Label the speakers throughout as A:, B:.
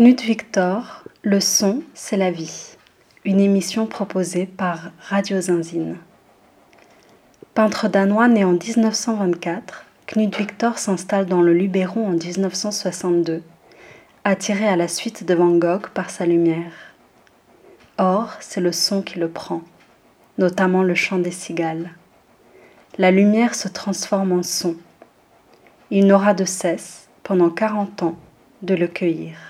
A: Knut Victor, Le son, c'est la vie. Une émission proposée par Radio Zinzine. Peintre danois né en 1924, Knut Victor s'installe dans le Luberon en 1962, attiré à la suite de Van Gogh par sa lumière. Or, c'est le son qui le prend, notamment le chant des cigales. La lumière se transforme en son. Il n'aura de cesse, pendant 40 ans, de le cueillir.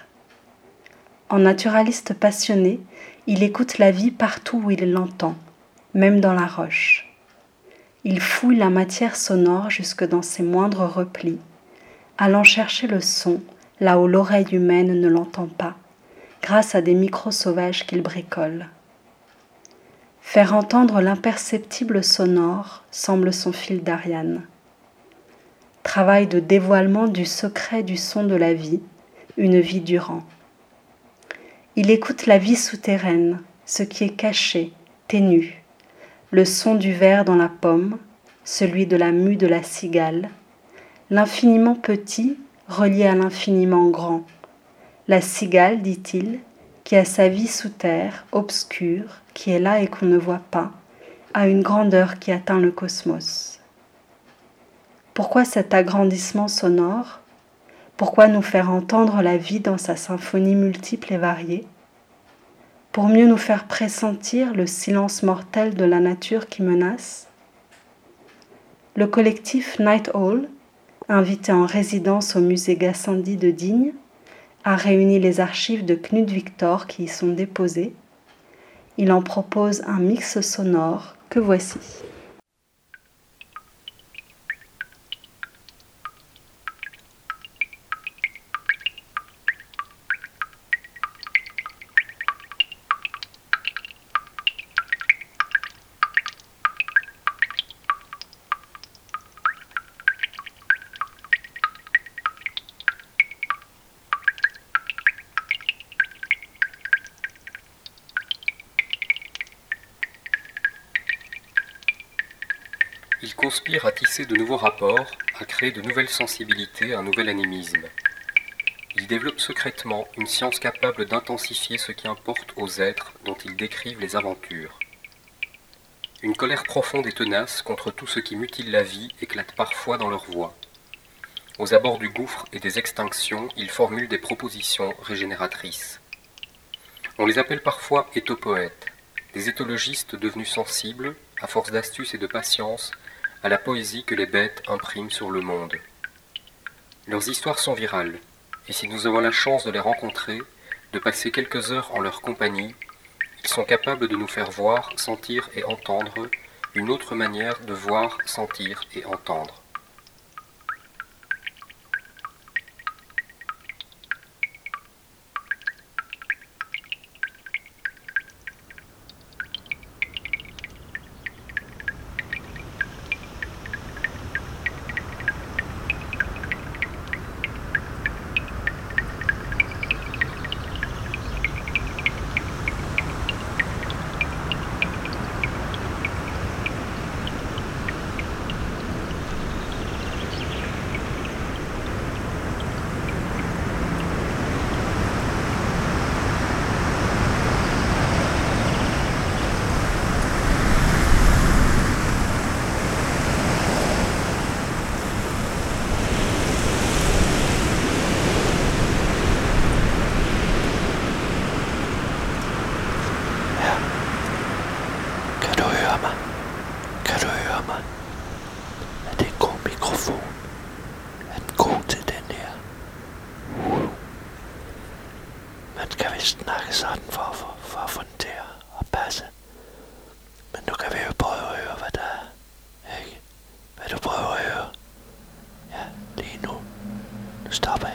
A: En naturaliste passionné, il écoute la vie partout où il l'entend, même dans la roche. Il fouille la matière sonore jusque dans ses moindres replis, allant chercher le son là où l'oreille humaine ne l'entend pas, grâce à des micros sauvages qu'il bricole. Faire entendre l'imperceptible sonore semble son fil d'Ariane. Travail de dévoilement du secret du son de la vie, une vie durant. Il écoute la vie souterraine, ce qui est caché, ténu, le son du ver dans la pomme, celui de la mue de la cigale, l'infiniment petit relié à l'infiniment grand. La cigale, dit-il, qui a sa vie sous terre, obscure, qui est là et qu'on ne voit pas, a une grandeur qui atteint le cosmos. Pourquoi cet agrandissement sonore pourquoi nous faire entendre la vie dans sa symphonie multiple et variée? Pour mieux nous faire pressentir le silence mortel de la nature qui menace? Le collectif Night Hall, invité en résidence au musée Gassendi de Digne, a réuni les archives de Knut Victor qui y sont déposées. Il en propose un mix sonore que voici.
B: Il conspire à de nouveaux rapports, à créer de nouvelles sensibilités, un nouvel animisme. Il développe secrètement une science capable d'intensifier ce qui importe aux êtres dont il décrivent les aventures. Une colère profonde et tenace contre tout ce qui mutile la vie éclate parfois dans leur voix. Aux abords du gouffre et des extinctions, il formule des propositions régénératrices. On les appelle parfois éthopoètes, des éthologistes devenus sensibles, à force d'astuce et de patience, à la poésie que les bêtes impriment sur le monde. Leurs histoires sont virales, et si nous avons la chance de les rencontrer, de passer quelques heures en leur compagnie, ils sont capables de nous faire voir, sentir et entendre une autre manière de voir, sentir et entendre.
C: Vil du prøve at høre? Ja, lige nu. Nu stopper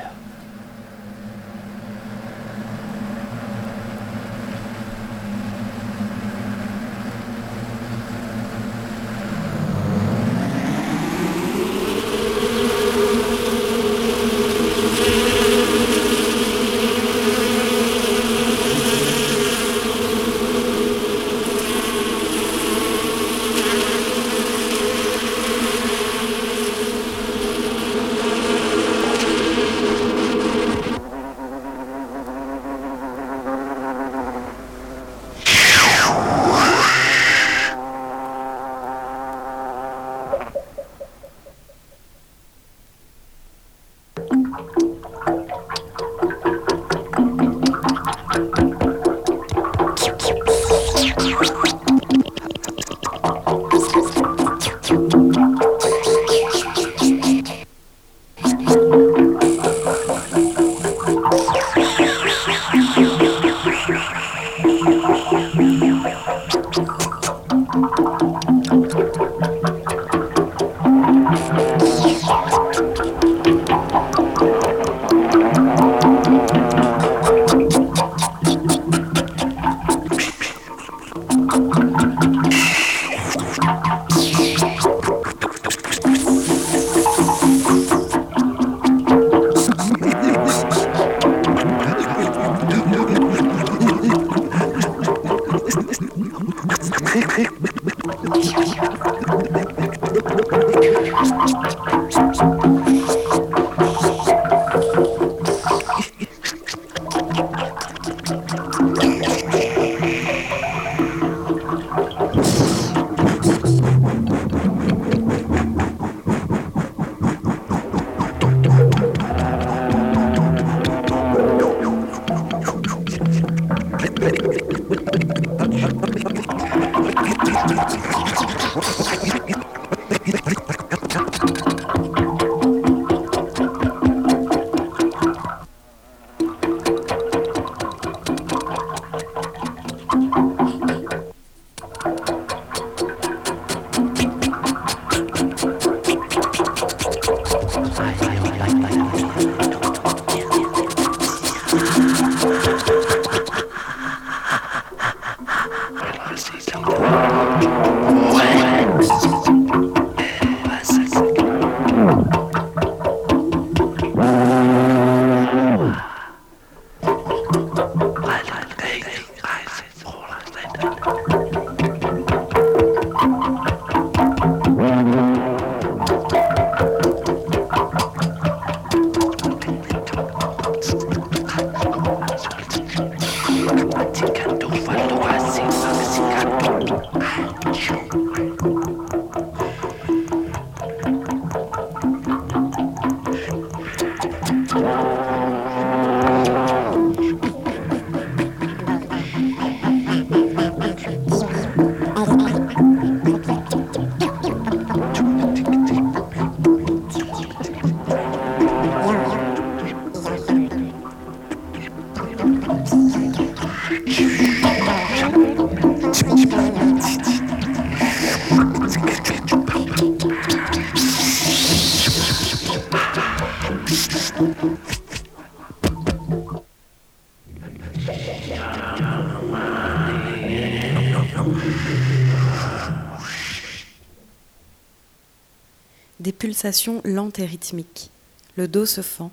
C: Lentes et rythmiques. Le dos se fend.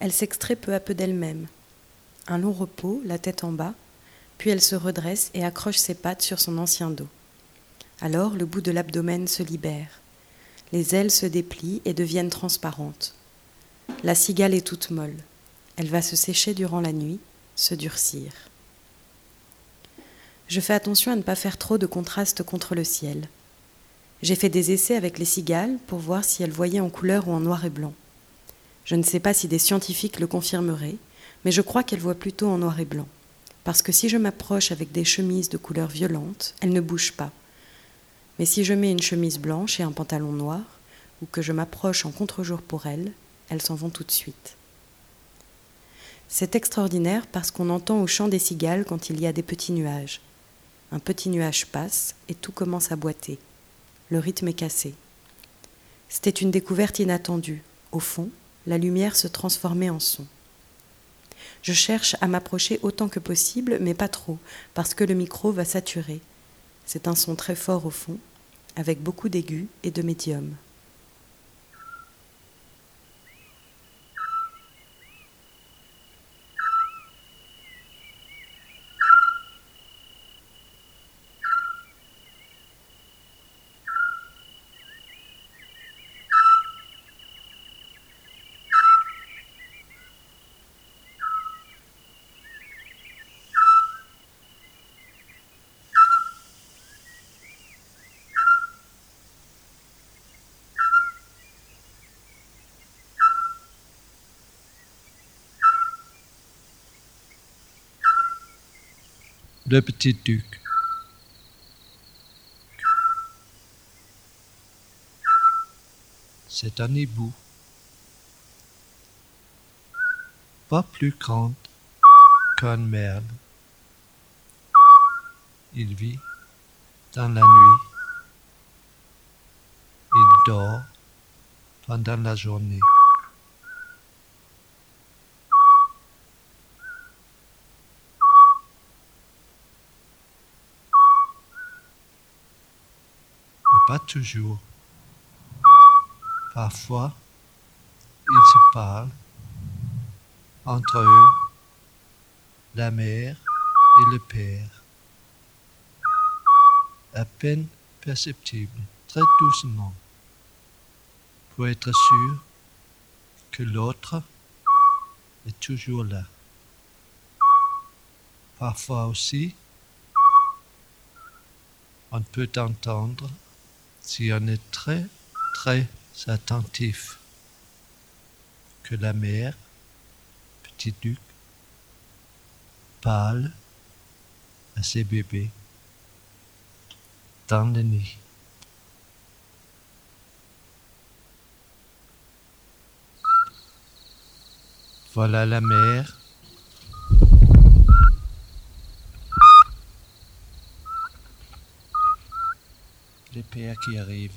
C: Elle s'extrait peu à peu d'elle-même. Un long repos, la tête en bas, puis elle se redresse et accroche ses pattes sur son ancien dos. Alors le bout de l'abdomen se libère. Les ailes se déplient et deviennent transparentes. La cigale est toute molle. Elle va se sécher durant la nuit, se durcir. Je fais attention à ne pas faire trop de contraste contre le ciel. J'ai fait des essais avec les cigales pour voir si elles voyaient en couleur ou en noir et blanc. Je ne sais pas si des scientifiques le confirmeraient, mais je crois qu'elles voient plutôt en noir et blanc. Parce que si je m'approche avec des chemises de couleur violente, elles ne bougent pas. Mais si je mets une chemise blanche et un pantalon noir, ou que je m'approche en contre-jour pour elles, elles s'en vont tout de suite. C'est extraordinaire parce qu'on entend au chant des cigales quand il y a des petits nuages. Un petit nuage passe et tout commence à boiter le rythme est cassé. C'était une découverte inattendue. Au fond, la lumière se transformait en son. Je cherche à m'approcher autant que possible, mais pas trop, parce que le micro va saturer. C'est un son très fort au fond, avec beaucoup d'aigus et de médiums.
D: Le petit duc. C'est un hibou, pas plus grand qu'un merle. Il vit dans la nuit. Il dort pendant la journée. Pas toujours. Parfois, ils se parlent entre eux, la mère et le père. À peine perceptible, très doucement, pour être sûr que l'autre est toujours là. Parfois aussi, on peut entendre si on est très, très attentif, que la mère, petit duc, parle à ses bébés dans le nid. Voilà la mère les pères qui arrivent.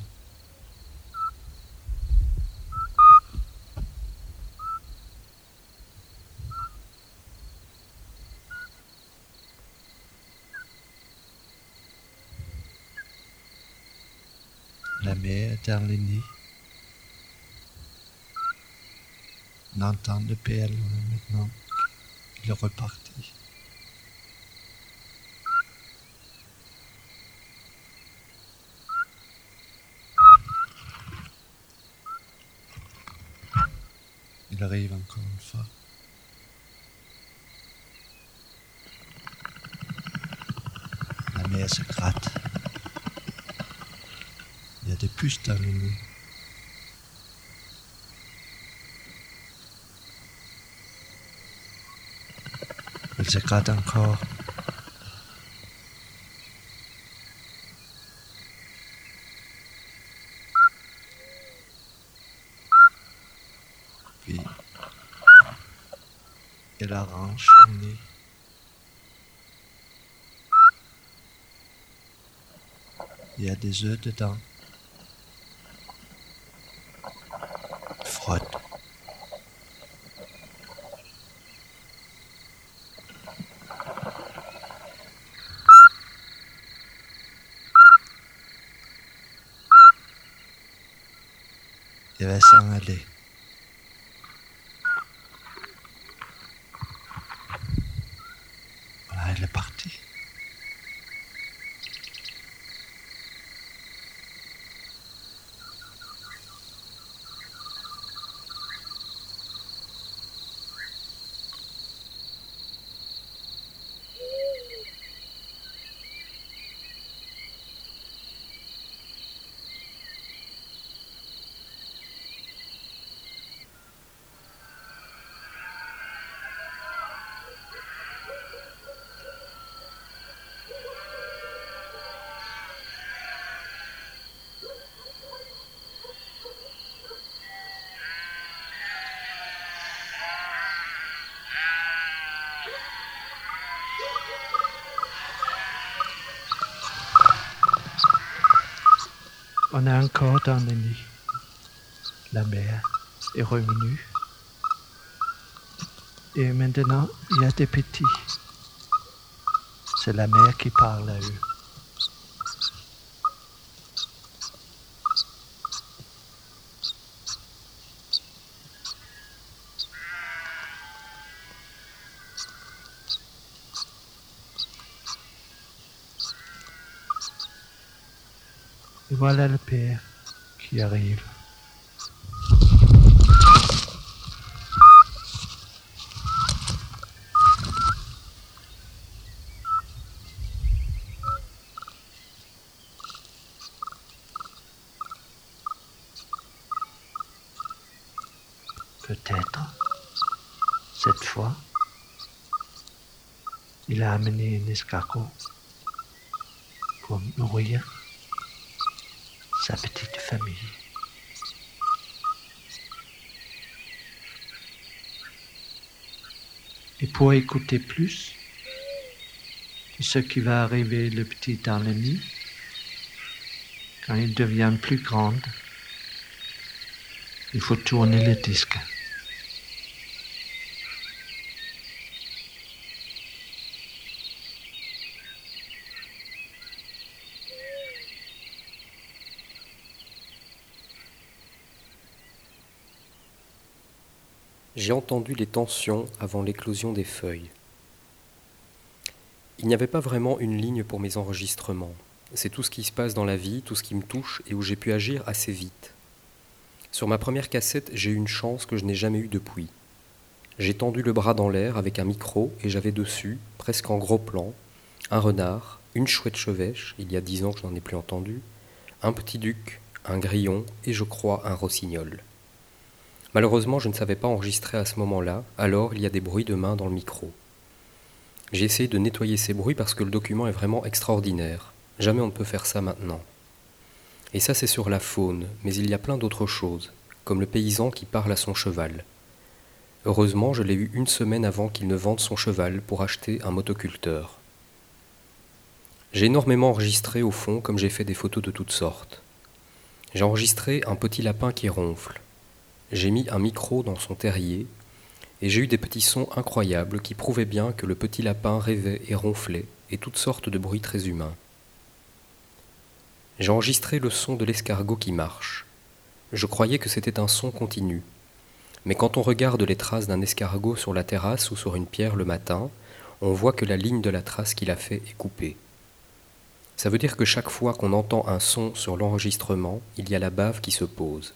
D: La mère nid. On entend le père maintenant. Il est reparti. Il arrive encore une fois. La mère se gratte. Il y a des puces dans le nez. Elle se gratte encore. Il y a des œufs dedans. Frotte. Il va s'en aller. On est encore dans le nid. La mer est revenue. Et maintenant, il y a des petits. C'est la mer qui parle à eux. Voilà le père qui arrive. Peut-être, cette fois, il a amené un escargot pour nourrir sa petite famille. Et pour écouter plus ce qui va arriver le petit dans le nid, quand il devient plus grand, il faut tourner le disque.
B: J'ai entendu les tensions avant l'éclosion des feuilles. Il n'y avait pas vraiment une ligne pour mes enregistrements. C'est tout ce qui se passe dans la vie, tout ce qui me touche et où j'ai pu agir assez vite. Sur ma première cassette, j'ai eu une chance que je n'ai jamais eue depuis. J'ai tendu le bras dans l'air avec un micro et j'avais dessus, presque en gros plan, un renard, une chouette chevêche, il y a dix ans que je n'en ai plus entendu, un petit duc, un grillon et je crois un rossignol. Malheureusement, je ne savais pas enregistrer à ce moment-là, alors il y a des bruits de main dans le micro. J'ai essayé de nettoyer ces bruits parce que le document est vraiment extraordinaire. Jamais on ne peut faire ça maintenant. Et ça, c'est sur la faune, mais il y a plein d'autres choses, comme le paysan qui parle à son cheval. Heureusement, je l'ai eu une semaine avant qu'il ne vende son cheval pour acheter un motoculteur. J'ai énormément enregistré au fond, comme j'ai fait des photos de toutes sortes. J'ai enregistré un petit lapin qui ronfle. J'ai mis un micro dans son terrier et j'ai eu des petits sons incroyables qui prouvaient bien que le petit lapin rêvait et ronflait et toutes sortes de bruits très humains. J'ai enregistré le son de l'escargot qui marche. Je croyais que c'était un son continu. Mais quand on regarde les traces d'un escargot sur la terrasse ou sur une pierre le matin, on voit que la ligne de la trace qu'il a fait est coupée. Ça veut dire que chaque fois qu'on entend un son sur l'enregistrement, il y a la bave qui se pose.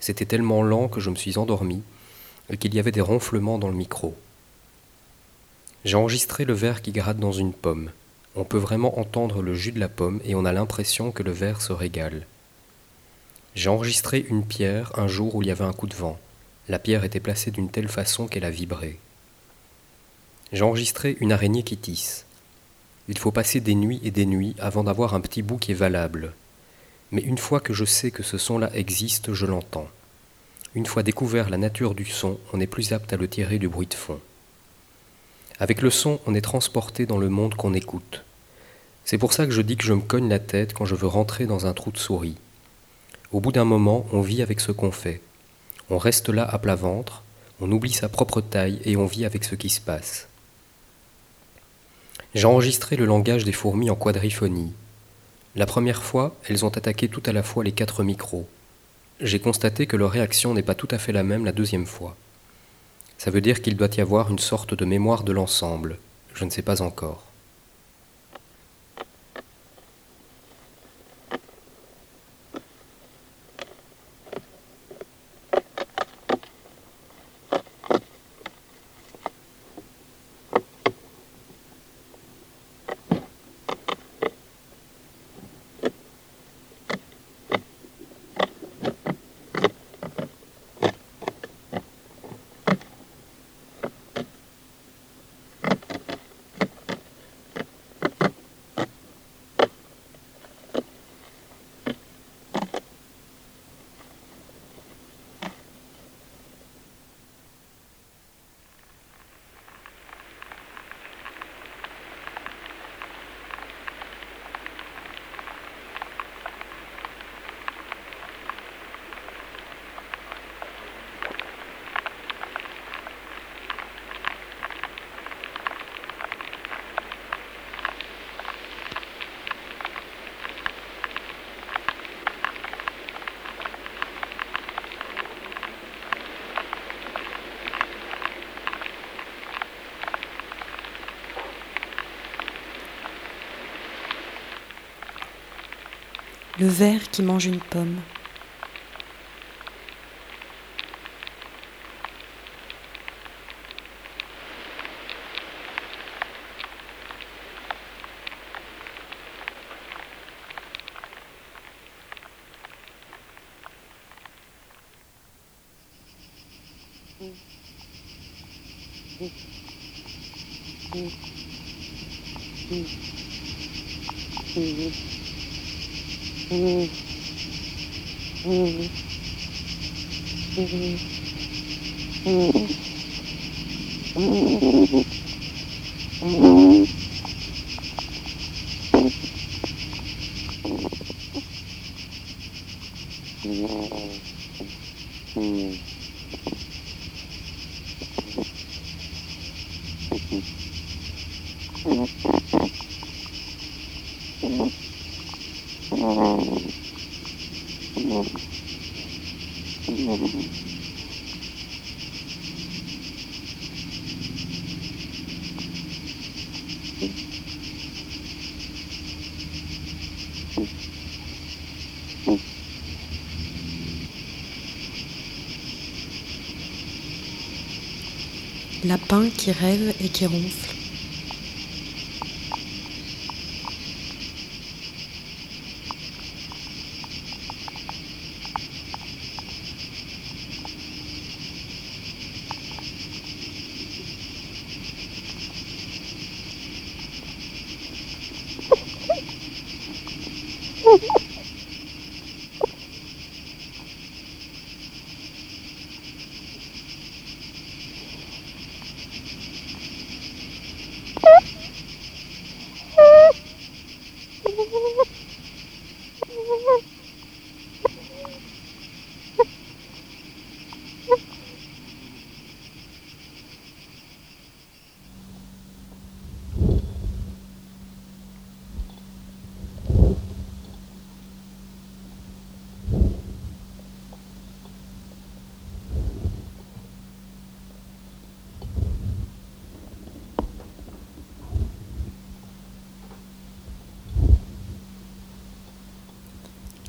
B: C'était tellement lent que je me suis endormi et qu'il y avait des ronflements dans le micro. J'ai enregistré le verre qui gratte dans une pomme. On peut vraiment entendre le jus de la pomme et on a l'impression que le verre se régale. J'ai enregistré une pierre un jour où il y avait un coup de vent. La pierre était placée d'une telle façon qu'elle a vibré. J'ai enregistré une araignée qui tisse. Il faut passer des nuits et des nuits avant d'avoir un petit bout qui est valable, mais une fois que je sais que ce son-là existe, je l'entends. Une fois découvert la nature du son, on est plus apte à le tirer du bruit de fond. Avec le son, on est transporté dans le monde qu'on écoute. C'est pour ça que je dis que je me cogne la tête quand je veux rentrer dans un trou de souris. Au bout d'un moment, on vit avec ce qu'on fait. On reste là à plat ventre, on oublie sa propre taille et on vit avec ce qui se passe. J'ai enregistré le langage des fourmis en quadriphonie. La première fois, elles ont attaqué tout à la fois les quatre micros. J'ai constaté que leur réaction n'est pas tout à fait la même la deuxième fois. Ça veut dire qu'il doit y avoir une sorte de mémoire de l'ensemble. Je ne sais pas encore.
C: Le ver qui mange une pomme. Lapin qui rêve et qui ronfle.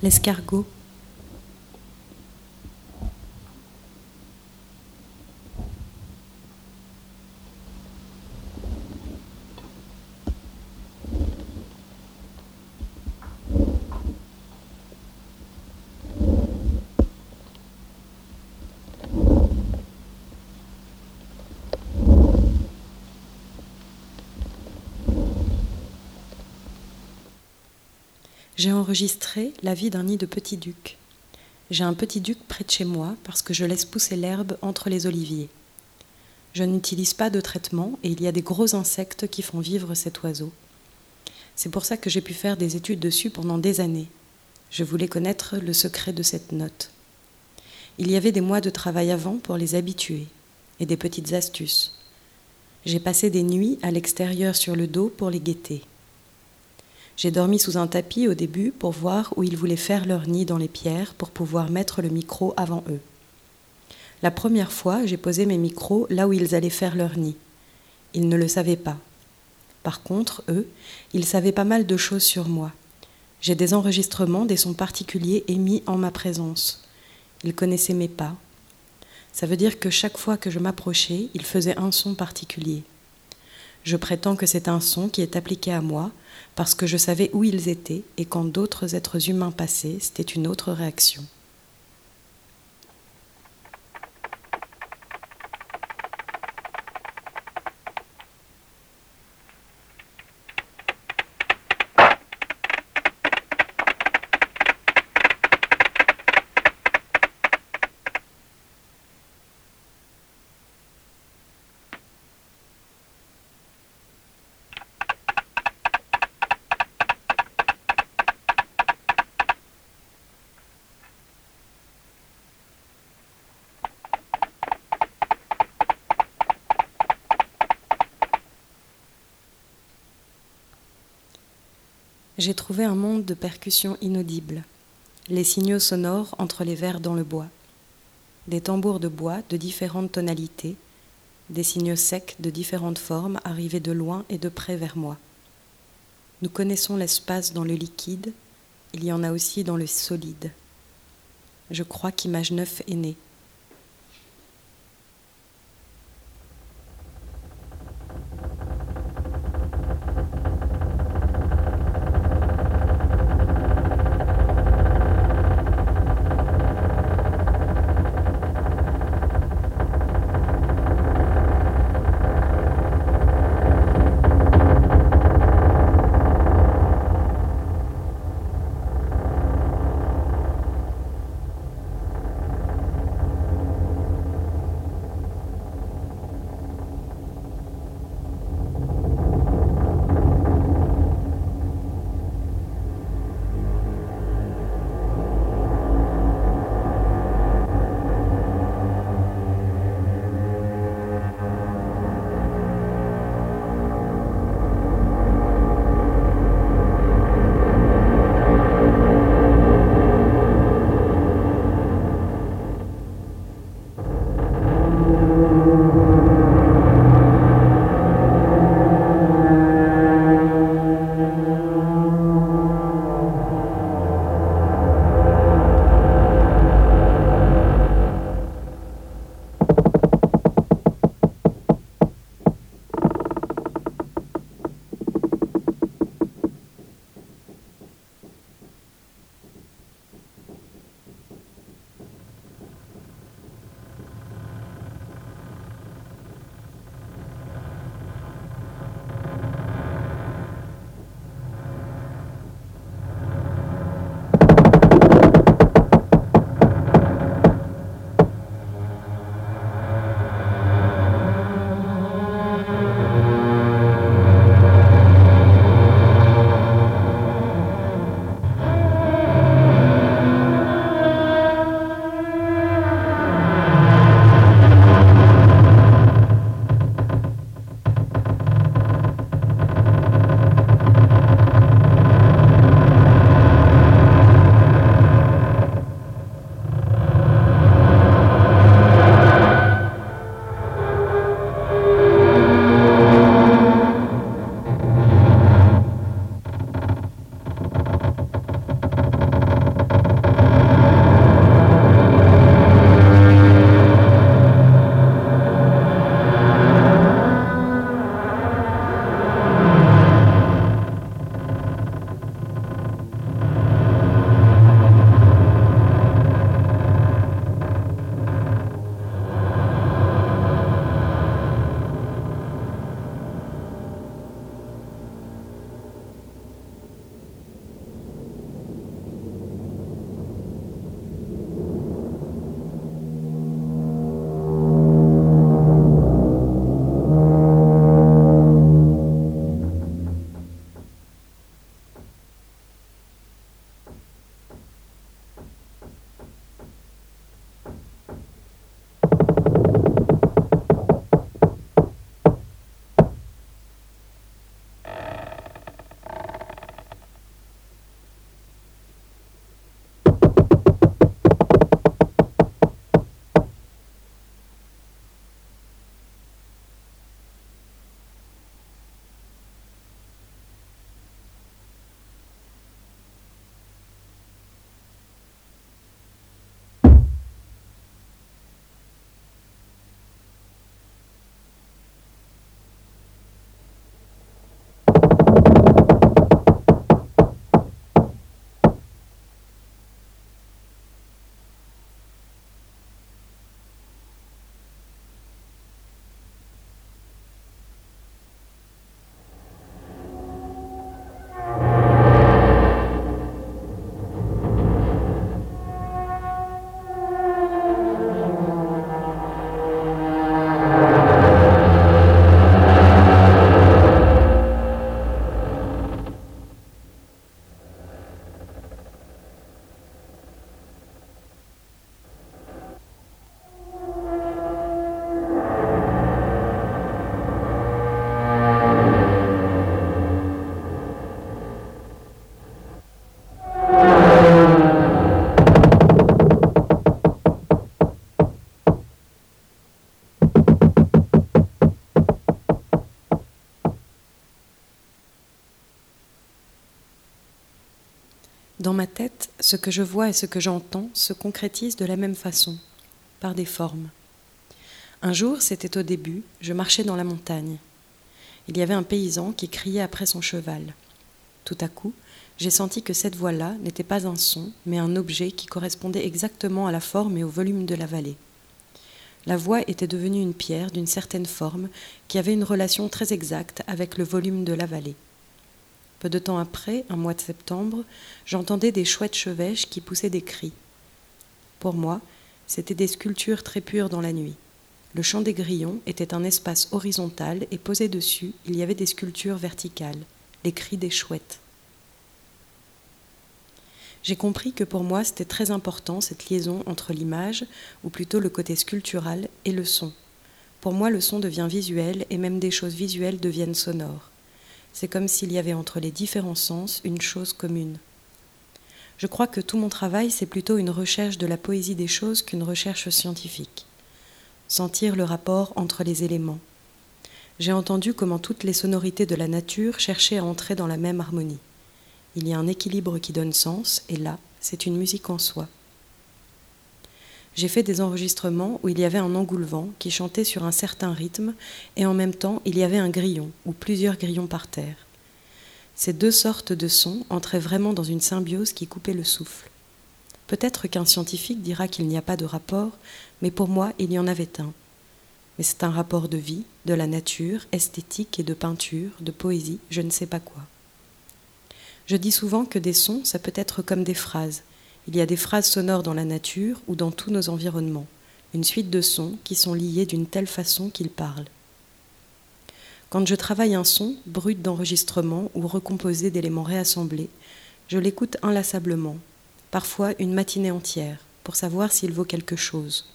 C: L'escargot. J'ai enregistré la vie d'un nid de petit duc. J'ai un petit duc près de chez moi parce que je laisse pousser l'herbe entre les oliviers. Je n'utilise pas de traitement et il y a des gros insectes qui font vivre cet oiseau. C'est pour ça que j'ai pu faire des études dessus pendant des années. Je voulais connaître le secret de cette note. Il y avait des mois de travail avant pour les habituer et des petites astuces. J'ai passé des nuits à l'extérieur sur le dos pour les guetter. J'ai dormi sous un tapis au début pour voir où ils voulaient faire leur nid dans les pierres pour pouvoir mettre le micro avant eux. La première fois, j'ai posé mes micros là où ils allaient faire leur nid. Ils ne le savaient pas. Par contre, eux, ils savaient pas mal de choses sur moi. J'ai des enregistrements des sons particuliers émis en ma présence. Ils connaissaient mes pas. Ça veut dire que chaque fois que je m'approchais, ils faisaient un son particulier. Je prétends que c'est un son qui est appliqué à moi parce que je savais où ils étaient et quand d'autres êtres humains passaient, c'était une autre réaction. J'ai trouvé un monde de percussions inaudibles, les signaux sonores entre les vers dans le bois, des tambours de bois de différentes tonalités, des signaux secs de différentes formes arrivés de loin et de près vers moi. Nous connaissons l'espace dans le liquide, il y en a aussi dans le solide. Je crois qu'Image Neuf est née. Ce que je vois et ce que j'entends se concrétisent de la même façon, par des formes. Un jour, c'était au début, je marchais dans la montagne. Il y avait un paysan qui criait après son cheval. Tout à coup, j'ai senti que cette voix-là n'était pas un son, mais un objet qui correspondait exactement à la forme et au volume de la vallée. La voix était devenue une pierre d'une certaine forme qui avait une relation très exacte avec le volume de la vallée. Peu de temps après, un mois de septembre, j'entendais des chouettes chevêches qui poussaient des cris. Pour moi, c'étaient des sculptures très pures dans la nuit. Le champ des grillons était un espace horizontal et posé dessus, il y avait des sculptures verticales, les cris des chouettes. J'ai compris que pour moi c'était très important cette liaison entre l'image, ou plutôt le côté sculptural, et le son. Pour moi le son devient visuel et même des choses visuelles deviennent sonores. C'est comme s'il y avait entre les différents sens une chose commune. Je crois que tout mon travail c'est plutôt une recherche de la poésie des choses qu'une recherche scientifique sentir le rapport entre les éléments. J'ai entendu comment toutes les sonorités de la nature cherchaient à entrer dans la même harmonie. Il y a un équilibre qui donne sens, et là, c'est une musique en soi. J'ai fait des enregistrements où il y avait un engoulevent qui chantait sur un certain rythme, et en même temps il y avait un grillon, ou plusieurs grillons par terre. Ces deux sortes de sons entraient vraiment dans une symbiose qui coupait le souffle. Peut-être qu'un scientifique dira qu'il n'y a pas de rapport, mais pour moi, il y en avait un. Mais c'est un rapport de vie, de la nature, esthétique et de peinture, de poésie, je ne sais pas quoi. Je dis souvent que des sons, ça peut être comme des phrases. Il y a des phrases sonores dans la nature ou dans tous nos environnements, une suite de sons qui sont liés d'une telle façon qu'ils parlent. Quand je travaille un son, brut d'enregistrement ou recomposé d'éléments réassemblés, je l'écoute inlassablement, parfois une matinée entière, pour savoir s'il vaut quelque chose.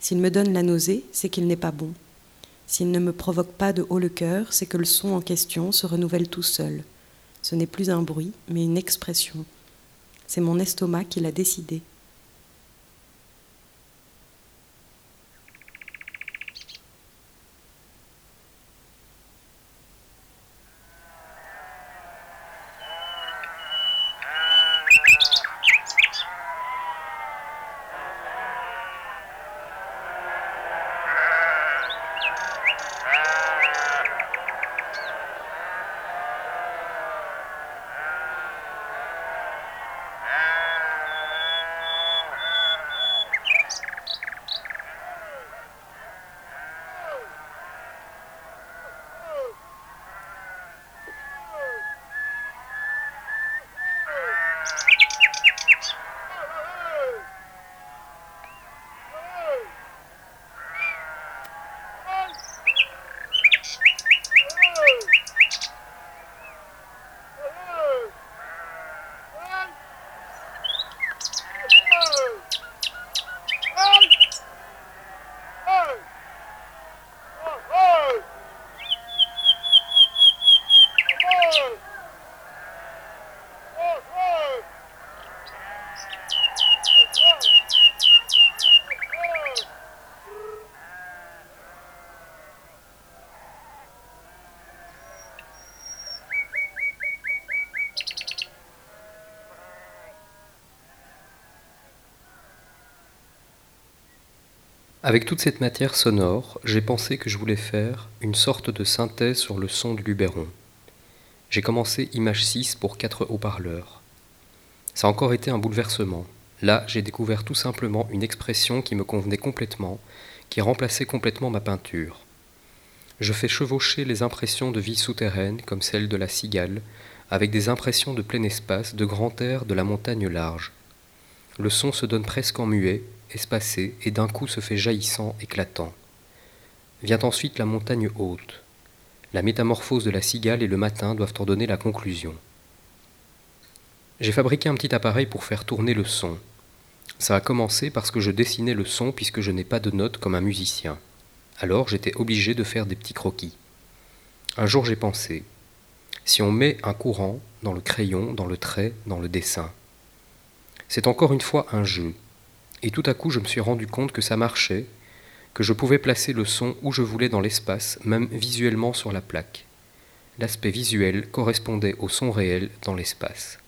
C: S'il me donne la nausée, c'est qu'il n'est pas bon. S'il ne me provoque pas de haut le cœur, c'est que le son en question se renouvelle tout seul. Ce n'est plus un bruit, mais une expression. C'est mon estomac qui l'a décidé.
B: Avec toute cette matière sonore, j'ai pensé que je voulais faire une sorte de synthèse sur le son du Luberon. J'ai commencé Image 6 pour quatre haut-parleurs. Ça a encore été un bouleversement. Là, j'ai découvert tout simplement une expression qui me convenait complètement, qui remplaçait complètement ma peinture. Je fais chevaucher les impressions de vie souterraine, comme celle de la cigale, avec des impressions de plein espace, de grand air, de la montagne large. Le son se donne presque en muet, espacé, et d'un coup se fait jaillissant, éclatant. Vient ensuite la montagne haute. La métamorphose de la cigale et le matin doivent en donner la conclusion. J'ai fabriqué un petit appareil pour faire tourner le son. Ça a commencé parce que je dessinais le son puisque je n'ai pas de notes comme un musicien. Alors j'étais obligé de faire des petits croquis. Un jour j'ai pensé, si on met un courant dans le crayon, dans le trait, dans le dessin, c'est encore une fois un jeu, et tout à coup, je me suis rendu compte que ça marchait, que je pouvais placer le son où je voulais dans l'espace, même visuellement sur la plaque. L'aspect visuel correspondait au son réel dans l'espace.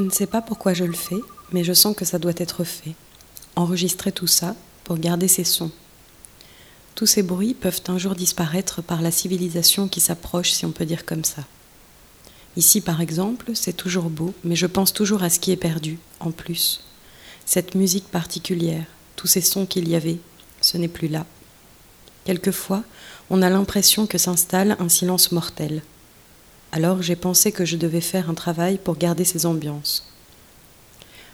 C: Je ne sais pas pourquoi je le fais, mais je sens que ça doit être fait. Enregistrer tout ça pour garder ces sons. Tous ces bruits peuvent un jour disparaître par la civilisation qui s'approche, si on peut dire comme ça. Ici, par exemple, c'est toujours beau, mais je pense toujours à ce qui est perdu, en plus. Cette musique particulière, tous ces sons qu'il y avait, ce n'est plus là. Quelquefois, on a l'impression que s'installe un silence mortel. Alors j'ai pensé que je devais faire un travail pour garder ces ambiances.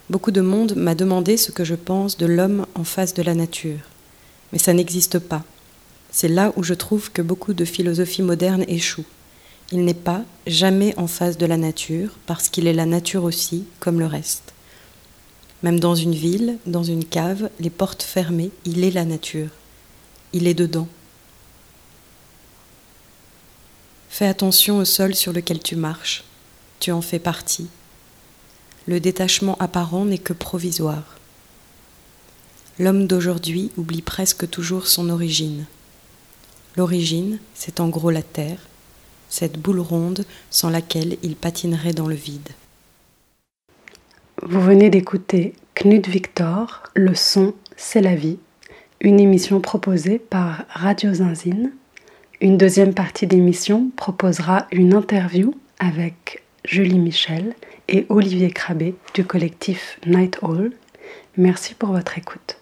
C: Beaucoup de monde m'a demandé ce que je pense de l'homme en face de la nature. Mais ça n'existe pas. C'est là où je trouve que beaucoup de philosophies modernes échouent. Il n'est pas jamais en face de la nature, parce qu'il est la nature aussi, comme le reste. Même dans une ville, dans une cave, les portes fermées, il est la nature. Il est dedans. Fais attention au sol sur lequel tu marches. Tu en fais partie. Le détachement apparent n'est que provisoire. L'homme d'aujourd'hui oublie presque toujours son origine. L'origine, c'est en gros la terre, cette boule ronde sans laquelle il patinerait dans le vide.
A: Vous venez d'écouter Knut Victor, Le son, c'est la vie, une émission proposée par Radio Zinzine. Une deuxième partie d'émission proposera une interview avec Julie Michel et Olivier Crabé du collectif Night Hall. Merci pour votre écoute.